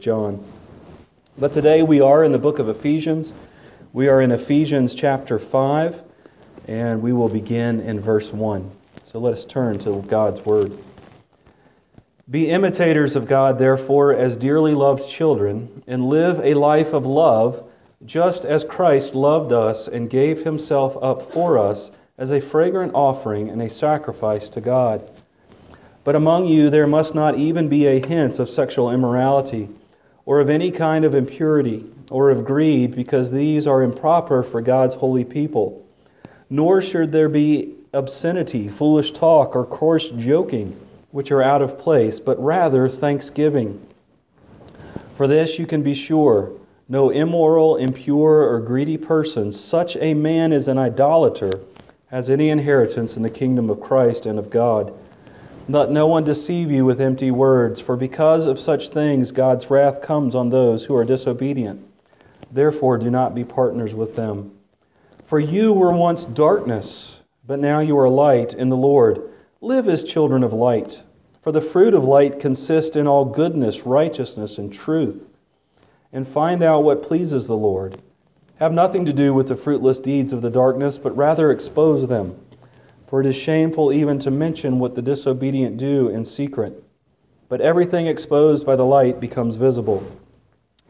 John. But today we are in the book of Ephesians. We are in Ephesians chapter 5, and we will begin in verse 1. So let us turn to God's word. Be imitators of God, therefore, as dearly loved children, and live a life of love, just as Christ loved us and gave himself up for us as a fragrant offering and a sacrifice to God. But among you there must not even be a hint of sexual immorality, or of any kind of impurity, or of greed, because these are improper for God's holy people. Nor should there be obscenity, foolish talk, or coarse joking which are out of place, but rather thanksgiving. For this you can be sure no immoral, impure, or greedy person, such a man as an idolater, has any inheritance in the kingdom of Christ and of God. Let no one deceive you with empty words, for because of such things God's wrath comes on those who are disobedient. Therefore, do not be partners with them. For you were once darkness, but now you are light in the Lord. Live as children of light. For the fruit of light consists in all goodness, righteousness, and truth. And find out what pleases the Lord. Have nothing to do with the fruitless deeds of the darkness, but rather expose them. For it is shameful even to mention what the disobedient do in secret. But everything exposed by the light becomes visible.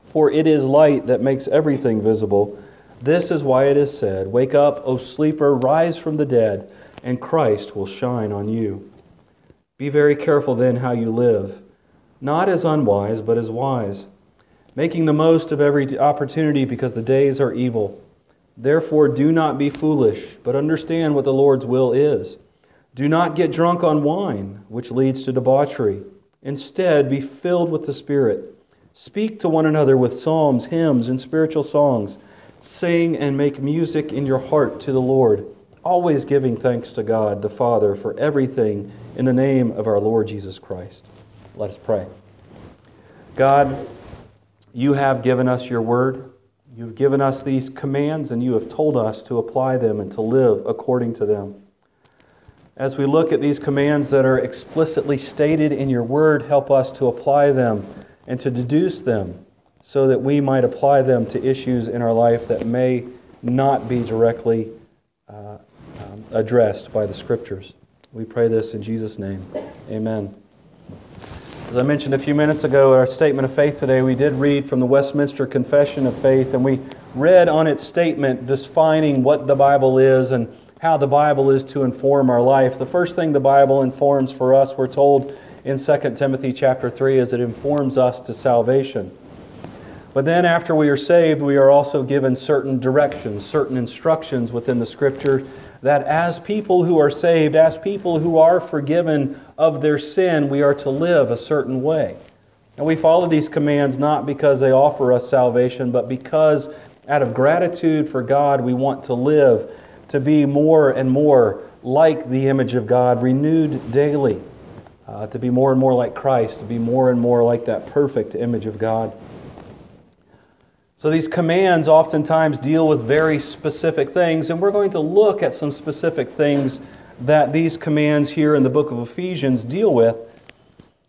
For it is light that makes everything visible. This is why it is said, Wake up, O sleeper, rise from the dead, and Christ will shine on you. Be very careful then how you live, not as unwise, but as wise, making the most of every opportunity because the days are evil. Therefore, do not be foolish, but understand what the Lord's will is. Do not get drunk on wine, which leads to debauchery. Instead, be filled with the Spirit. Speak to one another with psalms, hymns, and spiritual songs. Sing and make music in your heart to the Lord, always giving thanks to God the Father for everything in the name of our Lord Jesus Christ. Let us pray. God, you have given us your word. You've given us these commands, and you have told us to apply them and to live according to them. As we look at these commands that are explicitly stated in your word, help us to apply them and to deduce them so that we might apply them to issues in our life that may not be directly uh, um, addressed by the scriptures. We pray this in Jesus' name. Amen. As I mentioned a few minutes ago, our statement of faith today, we did read from the Westminster Confession of Faith, and we read on its statement defining what the Bible is and how the Bible is to inform our life. The first thing the Bible informs for us, we're told in 2 Timothy chapter 3, is it informs us to salvation. But then, after we are saved, we are also given certain directions, certain instructions within the Scripture that as people who are saved, as people who are forgiven of their sin, we are to live a certain way. And we follow these commands not because they offer us salvation, but because out of gratitude for God, we want to live to be more and more like the image of God, renewed daily, uh, to be more and more like Christ, to be more and more like that perfect image of God. So these commands oftentimes deal with very specific things, and we're going to look at some specific things that these commands here in the book of Ephesians deal with.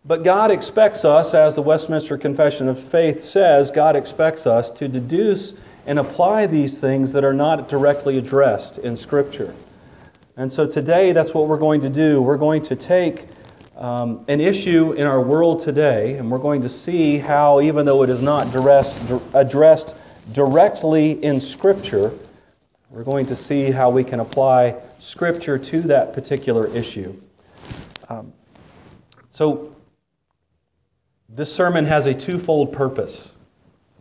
But God expects us, as the Westminster Confession of Faith says, God expects us to deduce and apply these things that are not directly addressed in Scripture. And so today, that's what we're going to do. We're going to take um, an issue in our world today, and we're going to see how, even though it is not addressed, addressed directly in Scripture, we're going to see how we can apply Scripture to that particular issue. Um, so, this sermon has a twofold purpose.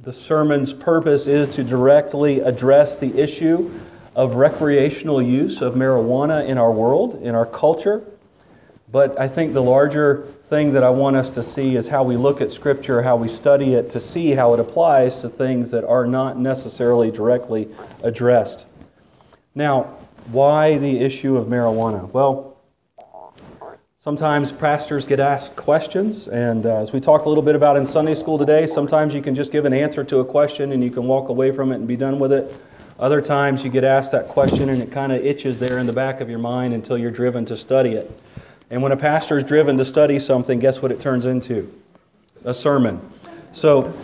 The sermon's purpose is to directly address the issue of recreational use of marijuana in our world, in our culture. But I think the larger thing that I want us to see is how we look at Scripture, how we study it, to see how it applies to things that are not necessarily directly addressed. Now, why the issue of marijuana? Well, sometimes pastors get asked questions, and uh, as we talked a little bit about in Sunday school today, sometimes you can just give an answer to a question and you can walk away from it and be done with it. Other times you get asked that question and it kind of itches there in the back of your mind until you're driven to study it. And when a pastor is driven to study something, guess what it turns into? A sermon. So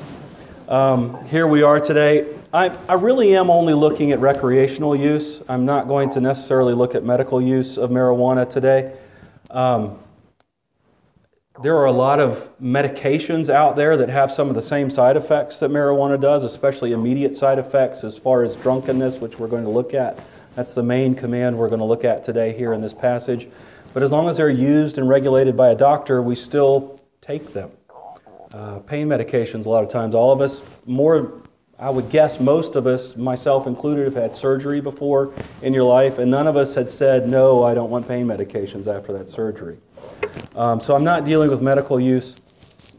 um, here we are today. I, I really am only looking at recreational use. I'm not going to necessarily look at medical use of marijuana today. Um, there are a lot of medications out there that have some of the same side effects that marijuana does, especially immediate side effects as far as drunkenness, which we're going to look at. That's the main command we're going to look at today here in this passage. But as long as they're used and regulated by a doctor, we still take them. Uh, pain medications, a lot of times, all of us, more, I would guess most of us, myself included, have had surgery before in your life, and none of us had said, no, I don't want pain medications after that surgery. Um, so I'm not dealing with medical use.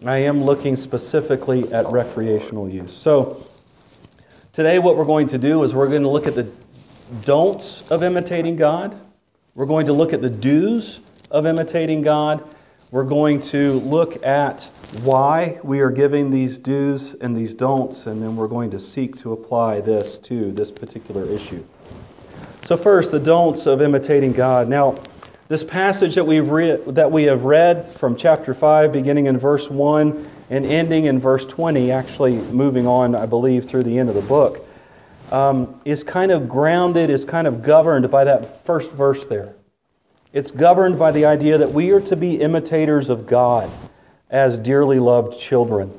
I am looking specifically at recreational use. So today, what we're going to do is we're going to look at the don'ts of imitating God. We're going to look at the do's of imitating God. We're going to look at why we are giving these do's and these don'ts, and then we're going to seek to apply this to this particular issue. So, first, the don'ts of imitating God. Now, this passage that, we've read, that we have read from chapter 5, beginning in verse 1 and ending in verse 20, actually moving on, I believe, through the end of the book, um, is kind of grounded, is kind of governed by that first verse there. It's governed by the idea that we are to be imitators of God as dearly loved children.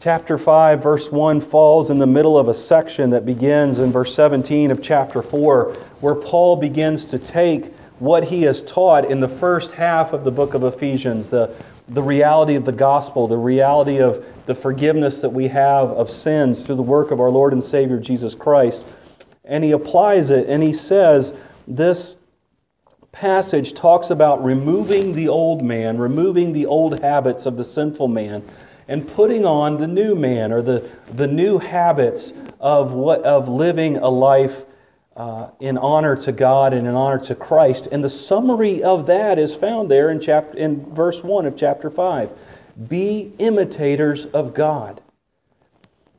Chapter 5, verse 1 falls in the middle of a section that begins in verse 17 of chapter 4, where Paul begins to take what he has taught in the first half of the book of Ephesians the, the reality of the gospel, the reality of the forgiveness that we have of sins through the work of our Lord and Savior Jesus Christ. And he applies it and he says, This passage talks about removing the old man, removing the old habits of the sinful man, and putting on the new man or the, the new habits of, what, of living a life uh, in honor to God and in honor to Christ. And the summary of that is found there in, chapter, in verse 1 of chapter 5. Be imitators of God.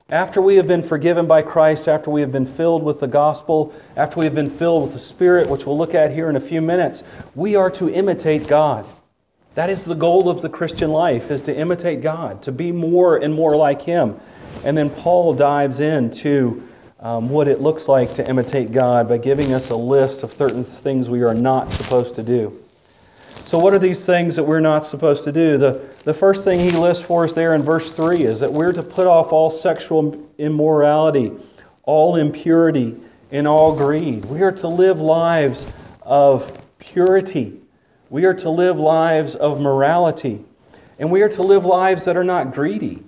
After we have been forgiven by Christ, after we have been filled with the gospel, after we have been filled with the Spirit, which we'll look at here in a few minutes, we are to imitate God. That is the goal of the Christian life, is to imitate God, to be more and more like Him. And then Paul dives into um, what it looks like to imitate God by giving us a list of certain things we are not supposed to do. So, what are these things that we're not supposed to do? The, the first thing he lists for us there in verse 3 is that we're to put off all sexual immorality, all impurity, and all greed. We are to live lives of purity. We are to live lives of morality. And we are to live lives that are not greedy.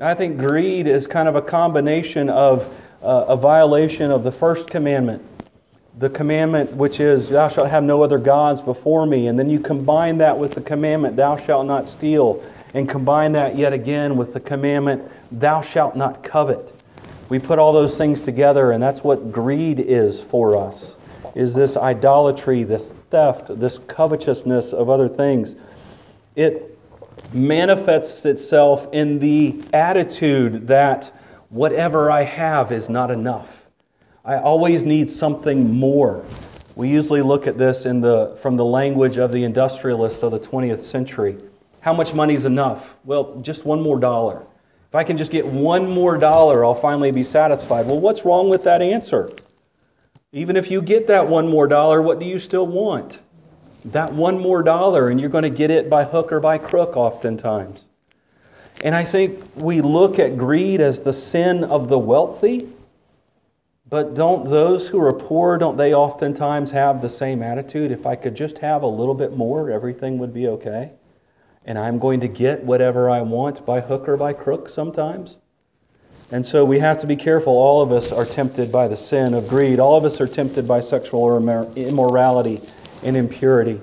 I think greed is kind of a combination of uh, a violation of the first commandment, the commandment which is, Thou shalt have no other gods before me. And then you combine that with the commandment, Thou shalt not steal. And combine that yet again with the commandment, Thou shalt not covet. We put all those things together, and that's what greed is for us. Is this idolatry, this theft, this covetousness of other things. It manifests itself in the attitude that whatever I have is not enough. I always need something more. We usually look at this in the, from the language of the industrialists of the 20th century. How much money is enough? Well, just one more dollar. If I can just get one more dollar, I'll finally be satisfied. Well, what's wrong with that answer? Even if you get that one more dollar, what do you still want? That one more dollar, and you're going to get it by hook or by crook oftentimes. And I think we look at greed as the sin of the wealthy, but don't those who are poor, don't they oftentimes have the same attitude? If I could just have a little bit more, everything would be okay. And I'm going to get whatever I want by hook or by crook sometimes. And so we have to be careful. All of us are tempted by the sin of greed. All of us are tempted by sexual immorality and impurity.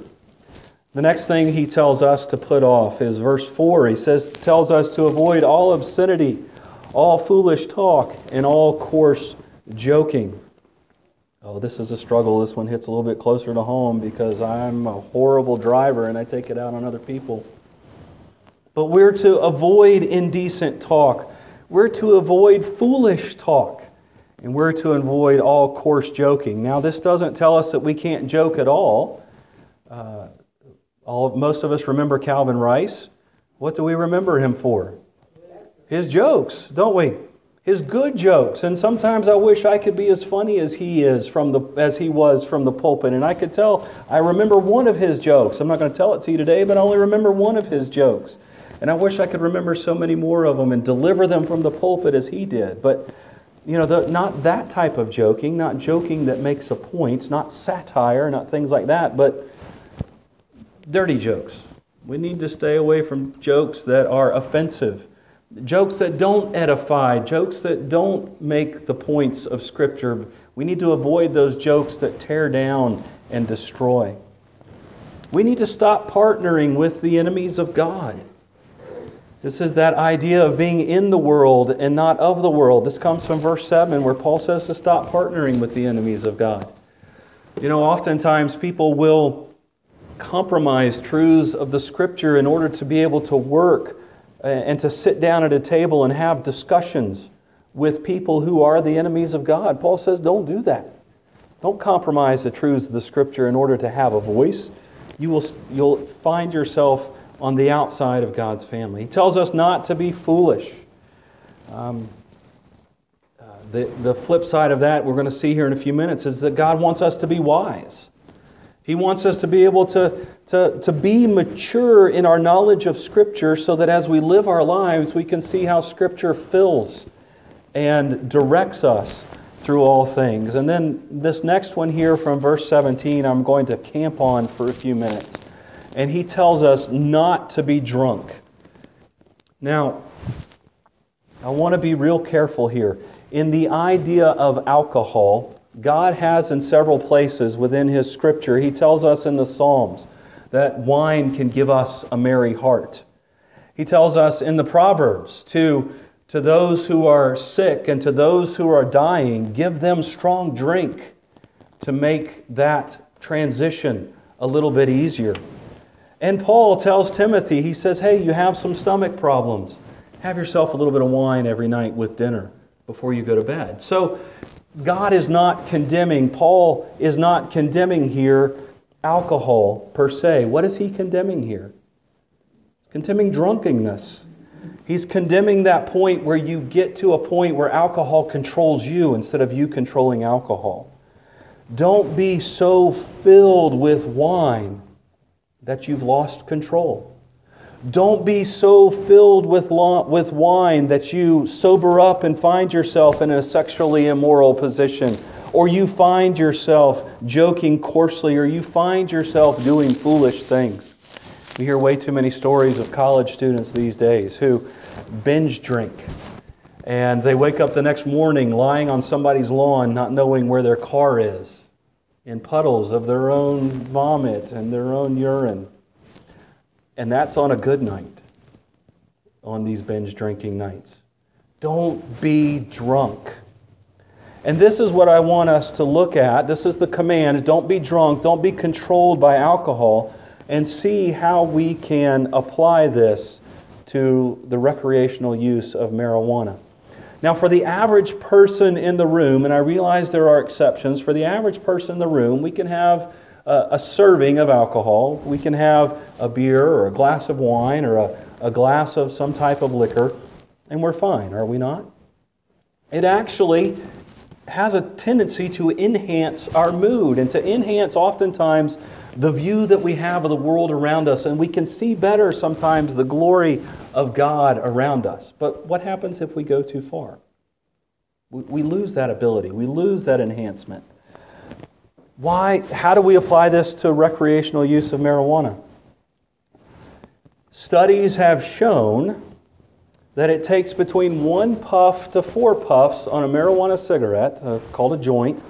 The next thing he tells us to put off is verse 4. He says tells us to avoid all obscenity, all foolish talk, and all coarse joking. Oh, this is a struggle. This one hits a little bit closer to home because I'm a horrible driver and I take it out on other people. But we're to avoid indecent talk. We're to avoid foolish talk. And we're to avoid all coarse joking. Now, this doesn't tell us that we can't joke at all. Uh, all, most of us remember Calvin Rice. What do we remember him for? his jokes, don't we? His good jokes. And sometimes I wish I could be as funny as he is from the as he was from the pulpit. And I could tell I remember one of his jokes. I'm not going to tell it to you today, but I only remember one of his jokes. And I wish I could remember so many more of them and deliver them from the pulpit as he did. But you know, the, not that type of joking, not joking that makes a point, not satire, not things like that, but dirty jokes. We need to stay away from jokes that are offensive, jokes that don't edify, jokes that don't make the points of Scripture. We need to avoid those jokes that tear down and destroy. We need to stop partnering with the enemies of God. This is that idea of being in the world and not of the world. This comes from verse 7, where Paul says to stop partnering with the enemies of God. You know, oftentimes people will compromise truths of the Scripture in order to be able to work and to sit down at a table and have discussions with people who are the enemies of God. Paul says, don't do that. Don't compromise the truths of the Scripture in order to have a voice. You will, you'll find yourself on the outside of God's family. He tells us not to be foolish. Um, uh, the, the flip side of that, we're going to see here in a few minutes, is that God wants us to be wise. He wants us to be able to, to, to be mature in our knowledge of Scripture so that as we live our lives, we can see how Scripture fills and directs us through all things. And then this next one here from verse 17, I'm going to camp on for a few minutes and he tells us not to be drunk. Now, I want to be real careful here. In the idea of alcohol, God has in several places within His scripture, He tells us in the Psalms that wine can give us a merry heart. He tells us in the Proverbs to, to those who are sick and to those who are dying, give them strong drink to make that transition a little bit easier. And Paul tells Timothy, he says, Hey, you have some stomach problems. Have yourself a little bit of wine every night with dinner before you go to bed. So God is not condemning, Paul is not condemning here alcohol per se. What is he condemning here? Condemning drunkenness. He's condemning that point where you get to a point where alcohol controls you instead of you controlling alcohol. Don't be so filled with wine that you've lost control. Don't be so filled with, with wine that you sober up and find yourself in a sexually immoral position, or you find yourself joking coarsely, or you find yourself doing foolish things. We hear way too many stories of college students these days who binge drink and they wake up the next morning lying on somebody's lawn not knowing where their car is in puddles of their own vomit and their own urine. And that's on a good night, on these binge drinking nights. Don't be drunk. And this is what I want us to look at. This is the command don't be drunk, don't be controlled by alcohol, and see how we can apply this to the recreational use of marijuana. Now, for the average person in the room, and I realize there are exceptions, for the average person in the room, we can have a, a serving of alcohol. We can have a beer or a glass of wine or a, a glass of some type of liquor, and we're fine, are we not? It actually has a tendency to enhance our mood and to enhance oftentimes the view that we have of the world around us, and we can see better sometimes the glory of God around us. But what happens if we go too far? We lose that ability, we lose that enhancement. Why? How do we apply this to recreational use of marijuana? Studies have shown that it takes between one puff to four puffs on a marijuana cigarette, uh, called a joint,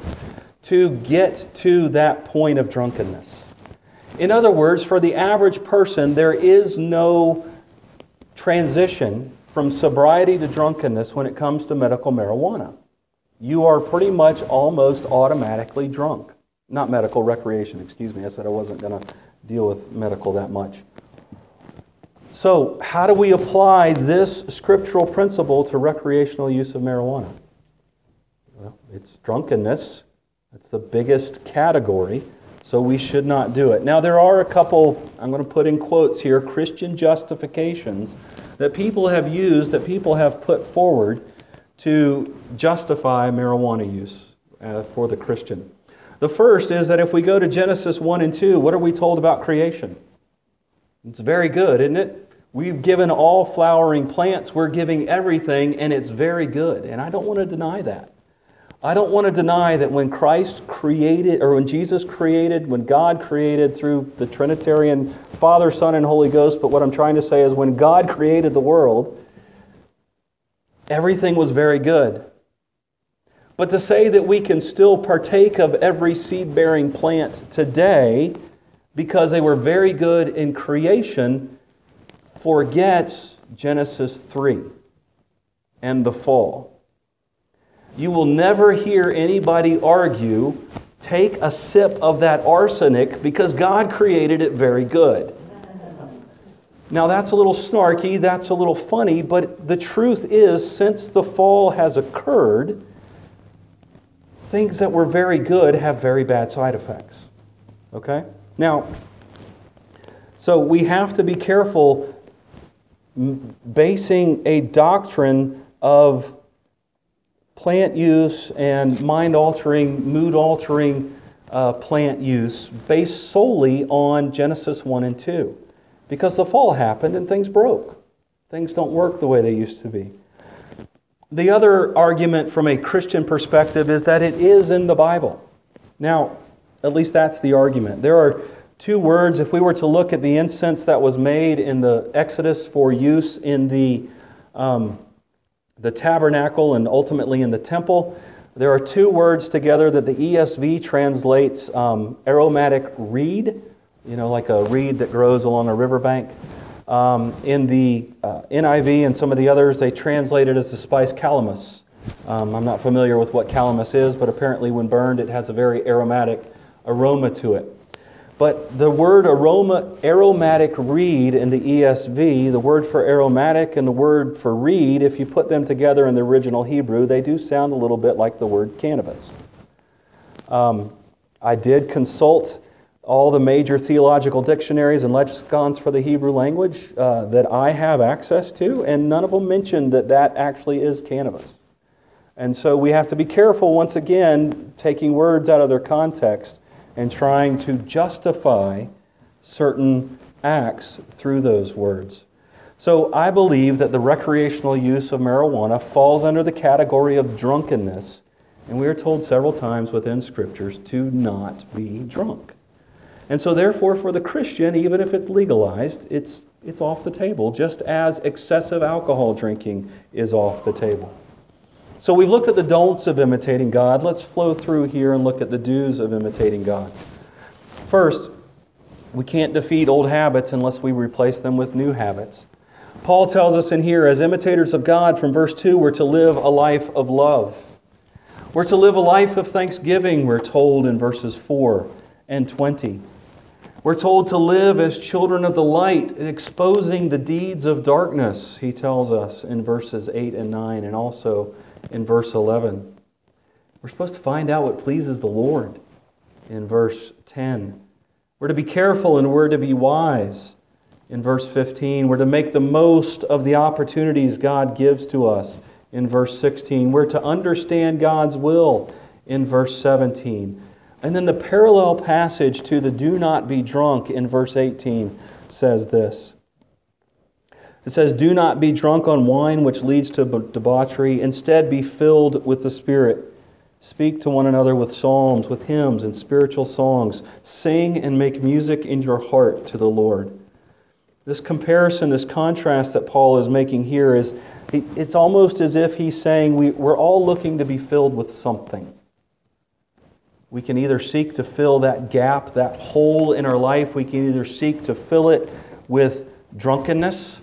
to get to that point of drunkenness. In other words, for the average person, there is no transition from sobriety to drunkenness when it comes to medical marijuana. You are pretty much almost automatically drunk. Not medical, recreation, excuse me. I said I wasn't going to deal with medical that much. So, how do we apply this scriptural principle to recreational use of marijuana? Well, it's drunkenness. That's the biggest category. So we should not do it. Now, there are a couple, I'm going to put in quotes here, Christian justifications that people have used, that people have put forward to justify marijuana use uh, for the Christian. The first is that if we go to Genesis 1 and 2, what are we told about creation? It's very good, isn't it? We've given all flowering plants, we're giving everything, and it's very good. And I don't want to deny that. I don't want to deny that when Christ created, or when Jesus created, when God created through the Trinitarian Father, Son, and Holy Ghost, but what I'm trying to say is when God created the world, everything was very good. But to say that we can still partake of every seed bearing plant today because they were very good in creation forgets Genesis 3 and the fall you will never hear anybody argue take a sip of that arsenic because God created it very good. Now, that's a little snarky, that's a little funny, but the truth is, since the fall has occurred, things that were very good have very bad side effects. Okay? Now, so we have to be careful basing a doctrine of plant use and mind altering, mood altering uh, plant use based solely on Genesis 1 and 2. Because the fall happened and things broke. Things don't work the way they used to be. The other argument from a Christian perspective is that it is in the Bible. Now, at least that's the argument. There are two words. If we were to look at the incense that was made in the Exodus for use in the um, the tabernacle and ultimately in the temple. There are two words together that the ESV translates um, aromatic reed, you know, like a reed that grows along a riverbank. Um, in the uh, NIV and some of the others, they translate it as the spice calamus. Um, I'm not familiar with what calamus is, but apparently, when burned, it has a very aromatic aroma to it. But the word aroma, aromatic reed in the ESV, the word for aromatic and the word for reed, if you put them together in the original Hebrew, they do sound a little bit like the word cannabis. Um, I did consult all the major theological dictionaries and lexicons for the Hebrew language uh, that I have access to, and none of them mention that that actually is cannabis. And so we have to be careful, once again, taking words out of their context and trying to justify certain acts through those words. So I believe that the recreational use of marijuana falls under the category of drunkenness, and we are told several times within scriptures to not be drunk. And so, therefore, for the Christian, even if it's legalized, it's, it's off the table, just as excessive alcohol drinking is off the table. So we've looked at the don'ts of imitating God. Let's flow through here and look at the do's of imitating God. First, we can't defeat old habits unless we replace them with new habits. Paul tells us in here, as imitators of God, from verse 2, we're to live a life of love. We're to live a life of thanksgiving, we're told in verses 4 and 20. We're told to live as children of the light, exposing the deeds of darkness, he tells us in verses 8 and 9, and also in verse 11. We're supposed to find out what pleases the Lord in verse 10. We're to be careful and we're to be wise in verse 15. We're to make the most of the opportunities God gives to us in verse 16. We're to understand God's will in verse 17. And then the parallel passage to the do not be drunk in verse 18 says this it says, Do not be drunk on wine, which leads to debauchery. Instead, be filled with the Spirit. Speak to one another with psalms, with hymns, and spiritual songs. Sing and make music in your heart to the Lord. This comparison, this contrast that Paul is making here is it's almost as if he's saying we, we're all looking to be filled with something. We can either seek to fill that gap, that hole in our life. We can either seek to fill it with drunkenness,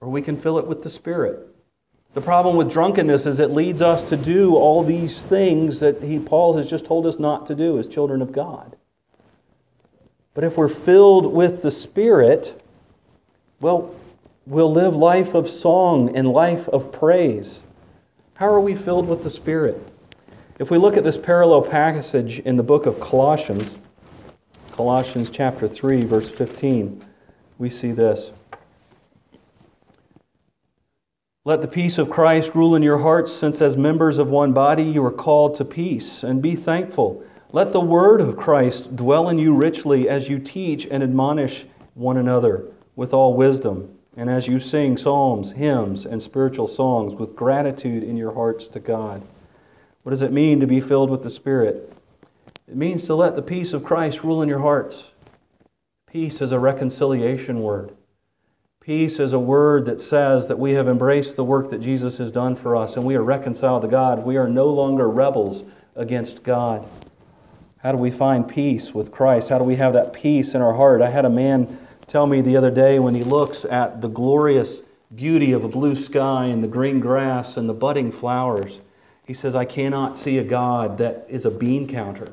or we can fill it with the Spirit. The problem with drunkenness is it leads us to do all these things that he, Paul has just told us not to do as children of God. But if we're filled with the Spirit, well, we'll live life of song and life of praise. How are we filled with the Spirit? If we look at this parallel passage in the book of Colossians, Colossians chapter 3, verse 15, we see this. Let the peace of Christ rule in your hearts, since as members of one body you are called to peace, and be thankful. Let the word of Christ dwell in you richly as you teach and admonish one another with all wisdom, and as you sing psalms, hymns, and spiritual songs with gratitude in your hearts to God. What does it mean to be filled with the Spirit? It means to let the peace of Christ rule in your hearts. Peace is a reconciliation word. Peace is a word that says that we have embraced the work that Jesus has done for us and we are reconciled to God. We are no longer rebels against God. How do we find peace with Christ? How do we have that peace in our heart? I had a man tell me the other day when he looks at the glorious beauty of a blue sky and the green grass and the budding flowers, he says, I cannot see a God that is a bean counter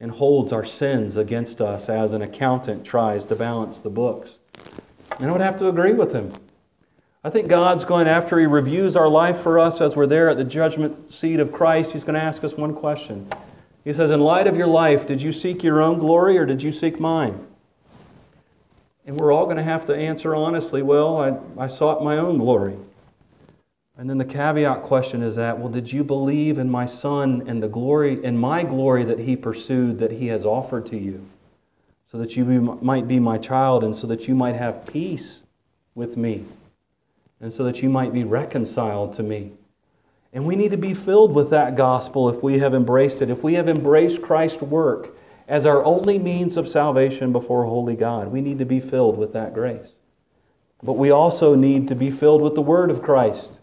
and holds our sins against us as an accountant tries to balance the books. And I would have to agree with him. I think God's going, after He reviews our life for us as we're there at the judgment seat of Christ, He's going to ask us one question. He says, In light of your life, did you seek your own glory or did you seek mine? And we're all going to have to answer honestly, well, I, I sought my own glory. And then the caveat question is that, well, did you believe in my son and the glory, in my glory that he pursued, that he has offered to you? so that you be, might be my child and so that you might have peace with me and so that you might be reconciled to me. And we need to be filled with that gospel if we have embraced it. If we have embraced Christ's work as our only means of salvation before holy God, we need to be filled with that grace. But we also need to be filled with the Word of Christ.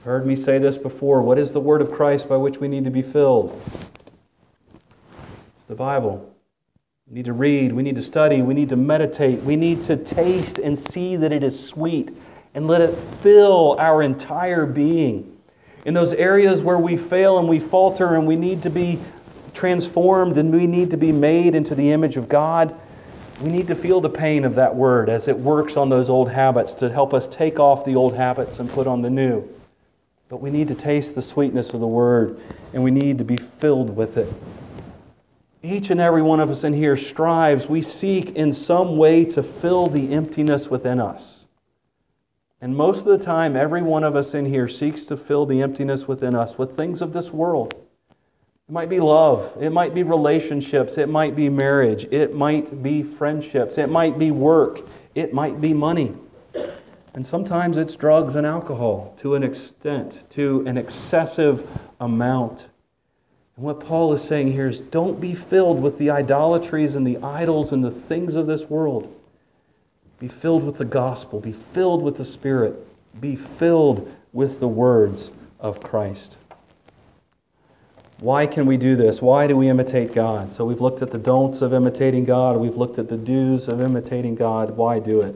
You've heard me say this before. What is the Word of Christ by which we need to be filled? It's the Bible. We need to read, we need to study, we need to meditate, we need to taste and see that it is sweet and let it fill our entire being. In those areas where we fail and we falter and we need to be transformed and we need to be made into the image of God, we need to feel the pain of that word as it works on those old habits to help us take off the old habits and put on the new. But we need to taste the sweetness of the word and we need to be filled with it. Each and every one of us in here strives, we seek in some way to fill the emptiness within us. And most of the time, every one of us in here seeks to fill the emptiness within us with things of this world. It might be love, it might be relationships, it might be marriage, it might be friendships, it might be work, it might be money. And sometimes it's drugs and alcohol to an extent, to an excessive amount. And what Paul is saying here is don't be filled with the idolatries and the idols and the things of this world. Be filled with the gospel. Be filled with the Spirit. Be filled with the words of Christ. Why can we do this? Why do we imitate God? So we've looked at the don'ts of imitating God. We've looked at the do's of imitating God. Why do it?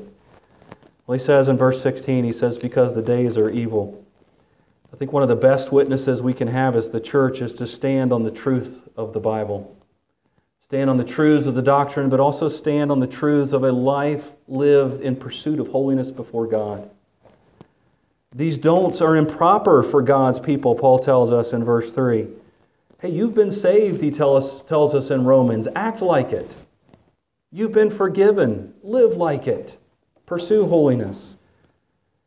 Well, he says in verse 16, he says, because the days are evil. I think one of the best witnesses we can have as the church is to stand on the truth of the Bible. Stand on the truths of the doctrine, but also stand on the truths of a life lived in pursuit of holiness before God. These don'ts are improper for God's people, Paul tells us in verse 3. Hey, you've been saved, he tell us, tells us in Romans. Act like it. You've been forgiven. Live like it. Pursue holiness.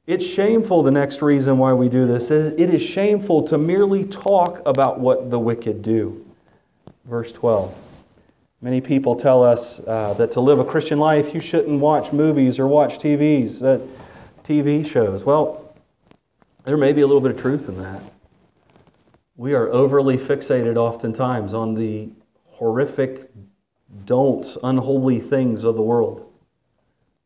It's shameful, the next reason why we do this. Is it is shameful to merely talk about what the wicked do. Verse 12. Many people tell us uh, that to live a Christian life, you shouldn't watch movies or watch TVs, uh, TV shows. Well, there may be a little bit of truth in that. We are overly fixated oftentimes on the horrific don'ts, unholy things of the world.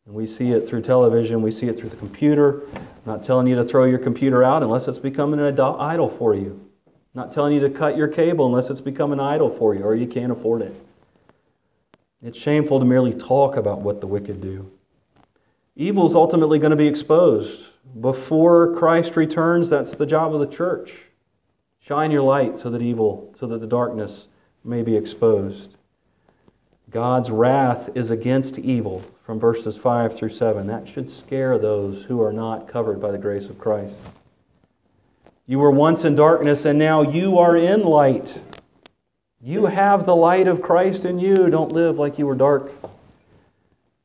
And we see it through television, we see it through the computer. I'm not telling you to throw your computer out unless it's becoming an idol for you. I'm not telling you to cut your cable unless it's become an idol for you or you can't afford it. It's shameful to merely talk about what the wicked do. Evil is ultimately going to be exposed. Before Christ returns, that's the job of the church. Shine your light so that evil, so that the darkness may be exposed. God's wrath is against evil from verses 5 through 7. That should scare those who are not covered by the grace of Christ. You were once in darkness, and now you are in light. You have the light of Christ in you. Don't live like you were dark.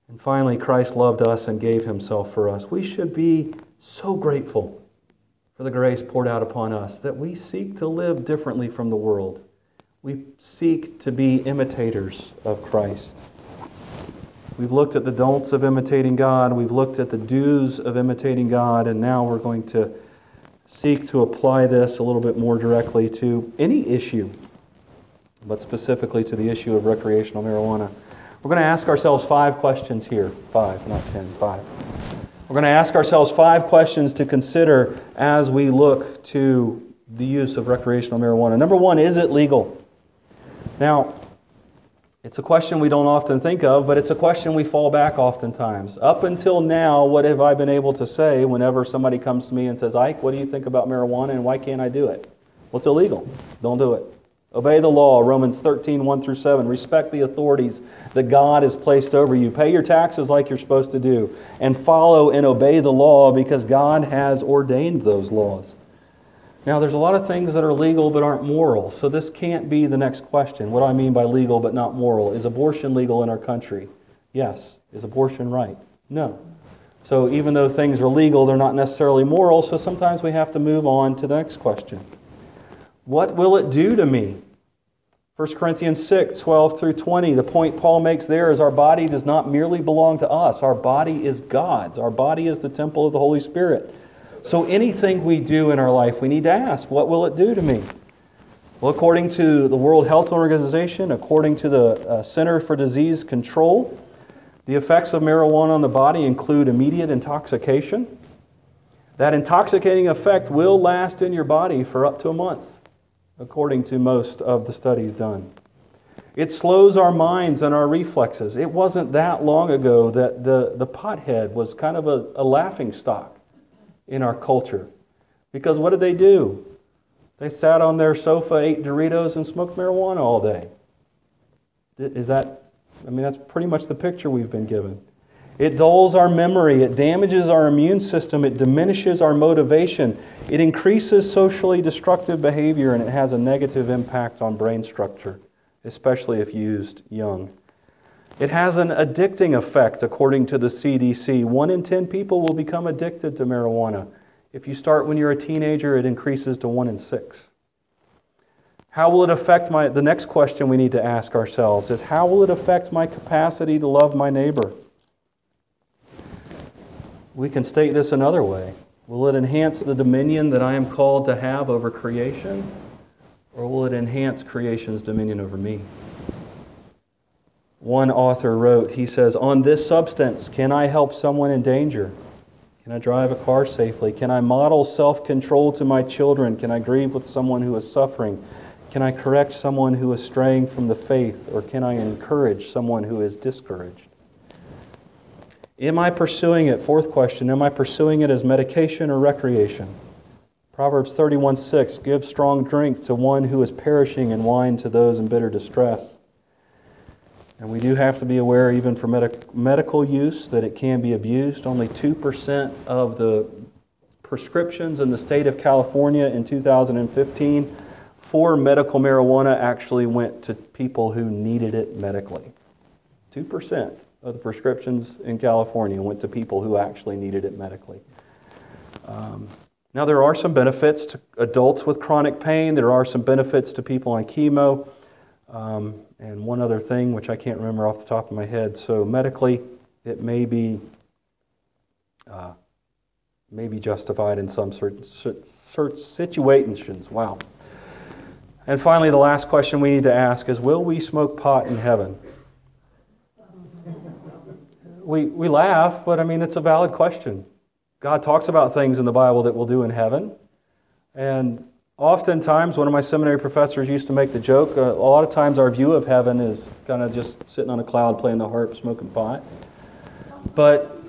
And finally, Christ loved us and gave himself for us. We should be so grateful for the grace poured out upon us that we seek to live differently from the world. We seek to be imitators of Christ. We've looked at the don'ts of imitating God, we've looked at the do's of imitating God, and now we're going to seek to apply this a little bit more directly to any issue, but specifically to the issue of recreational marijuana. We're going to ask ourselves five questions here. Five, not ten, five. We're going to ask ourselves five questions to consider as we look to the use of recreational marijuana. Number one, is it legal? Now, it's a question we don't often think of, but it's a question we fall back oftentimes. Up until now, what have I been able to say whenever somebody comes to me and says, Ike, what do you think about marijuana and why can't I do it? Well, it's illegal. Don't do it. Obey the law, Romans 13, 1 through 7. Respect the authorities that God has placed over you. Pay your taxes like you're supposed to do. And follow and obey the law because God has ordained those laws. Now, there's a lot of things that are legal but aren't moral, so this can't be the next question. What do I mean by legal but not moral? Is abortion legal in our country? Yes. Is abortion right? No. So, even though things are legal, they're not necessarily moral, so sometimes we have to move on to the next question. What will it do to me? 1 Corinthians 6, 12 through 20, the point Paul makes there is our body does not merely belong to us. Our body is God's. Our body is the temple of the Holy Spirit. So anything we do in our life, we need to ask, what will it do to me? Well, according to the World Health Organization, according to the uh, Center for Disease Control, the effects of marijuana on the body include immediate intoxication. That intoxicating effect will last in your body for up to a month, according to most of the studies done. It slows our minds and our reflexes. It wasn't that long ago that the, the pothead was kind of a, a laughing stock in our culture. Because what did they do? They sat on their sofa, ate Doritos, and smoked marijuana all day. Is that, I mean, that's pretty much the picture we've been given. It dulls our memory, it damages our immune system, it diminishes our motivation, it increases socially destructive behavior, and it has a negative impact on brain structure, especially if used young. It has an addicting effect, according to the CDC. One in 10 people will become addicted to marijuana. If you start when you're a teenager, it increases to one in six. How will it affect my, the next question we need to ask ourselves is how will it affect my capacity to love my neighbor? We can state this another way. Will it enhance the dominion that I am called to have over creation? Or will it enhance creation's dominion over me? One author wrote, he says, On this substance, can I help someone in danger? Can I drive a car safely? Can I model self control to my children? Can I grieve with someone who is suffering? Can I correct someone who is straying from the faith? Or can I encourage someone who is discouraged? Am I pursuing it? Fourth question Am I pursuing it as medication or recreation? Proverbs 31 6 Give strong drink to one who is perishing and wine to those in bitter distress. And we do have to be aware, even for medic- medical use, that it can be abused. Only 2% of the prescriptions in the state of California in 2015 for medical marijuana actually went to people who needed it medically. 2% of the prescriptions in California went to people who actually needed it medically. Um, now, there are some benefits to adults with chronic pain, there are some benefits to people on chemo. Um, and one other thing, which I can't remember off the top of my head. So medically, it may be uh, may be justified in some certain, certain situations. Wow. And finally, the last question we need to ask is Will we smoke pot in heaven? We, we laugh, but I mean, it's a valid question. God talks about things in the Bible that we'll do in heaven. And Oftentimes, one of my seminary professors used to make the joke uh, a lot of times our view of heaven is kind of just sitting on a cloud playing the harp, smoking pot. But,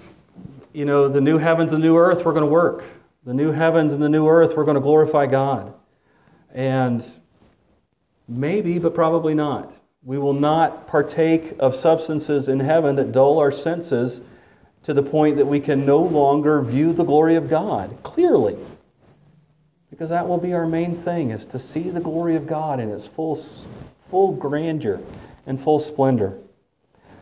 you know, the new heavens and new earth, we're going to work. The new heavens and the new earth, we're going to glorify God. And maybe, but probably not. We will not partake of substances in heaven that dull our senses to the point that we can no longer view the glory of God clearly. Because that will be our main thing, is to see the glory of God in its full, full grandeur and full splendor.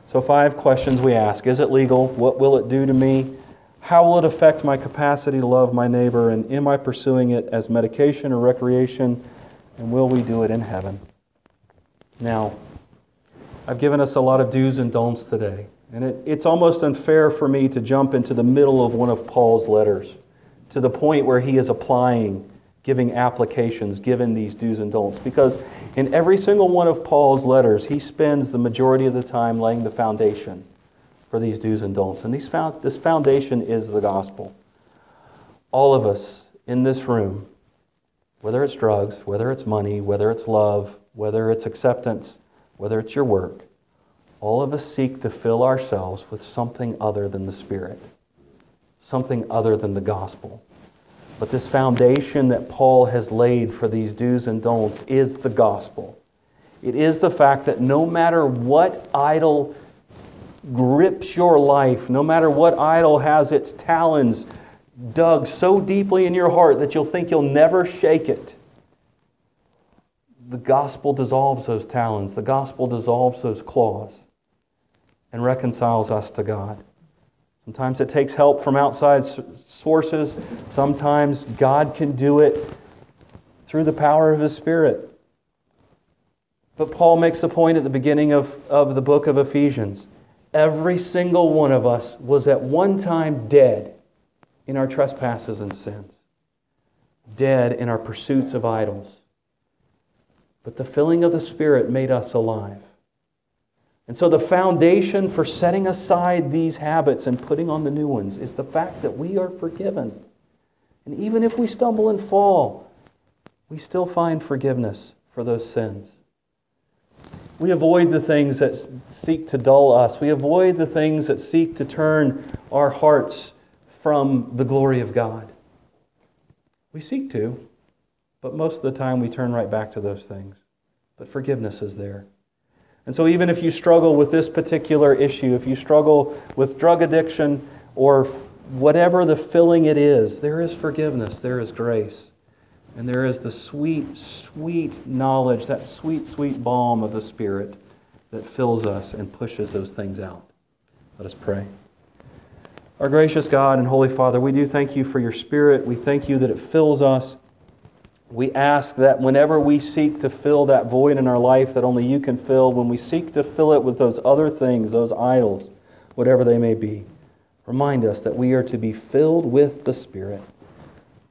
So, five questions we ask Is it legal? What will it do to me? How will it affect my capacity to love my neighbor? And am I pursuing it as medication or recreation? And will we do it in heaven? Now, I've given us a lot of do's and don'ts today. And it, it's almost unfair for me to jump into the middle of one of Paul's letters to the point where he is applying, giving applications, given these do's and don'ts. Because in every single one of Paul's letters, he spends the majority of the time laying the foundation for these do's and don'ts. And these found, this foundation is the gospel. All of us in this room, whether it's drugs, whether it's money, whether it's love, whether it's acceptance, whether it's your work, all of us seek to fill ourselves with something other than the Spirit, something other than the gospel. But this foundation that Paul has laid for these do's and don'ts is the gospel. It is the fact that no matter what idol grips your life, no matter what idol has its talons dug so deeply in your heart that you'll think you'll never shake it, the gospel dissolves those talons, the gospel dissolves those claws, and reconciles us to God. Sometimes it takes help from outside sources. Sometimes God can do it through the power of His Spirit. But Paul makes the point at the beginning of, of the book of Ephesians. Every single one of us was at one time dead in our trespasses and sins, dead in our pursuits of idols. But the filling of the Spirit made us alive. And so, the foundation for setting aside these habits and putting on the new ones is the fact that we are forgiven. And even if we stumble and fall, we still find forgiveness for those sins. We avoid the things that seek to dull us. We avoid the things that seek to turn our hearts from the glory of God. We seek to, but most of the time we turn right back to those things. But forgiveness is there. And so, even if you struggle with this particular issue, if you struggle with drug addiction or whatever the filling it is, there is forgiveness, there is grace. And there is the sweet, sweet knowledge, that sweet, sweet balm of the Spirit that fills us and pushes those things out. Let us pray. Our gracious God and Holy Father, we do thank you for your Spirit. We thank you that it fills us. We ask that whenever we seek to fill that void in our life that only you can fill, when we seek to fill it with those other things, those idols, whatever they may be, remind us that we are to be filled with the Spirit.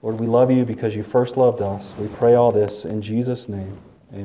Lord, we love you because you first loved us. We pray all this in Jesus' name.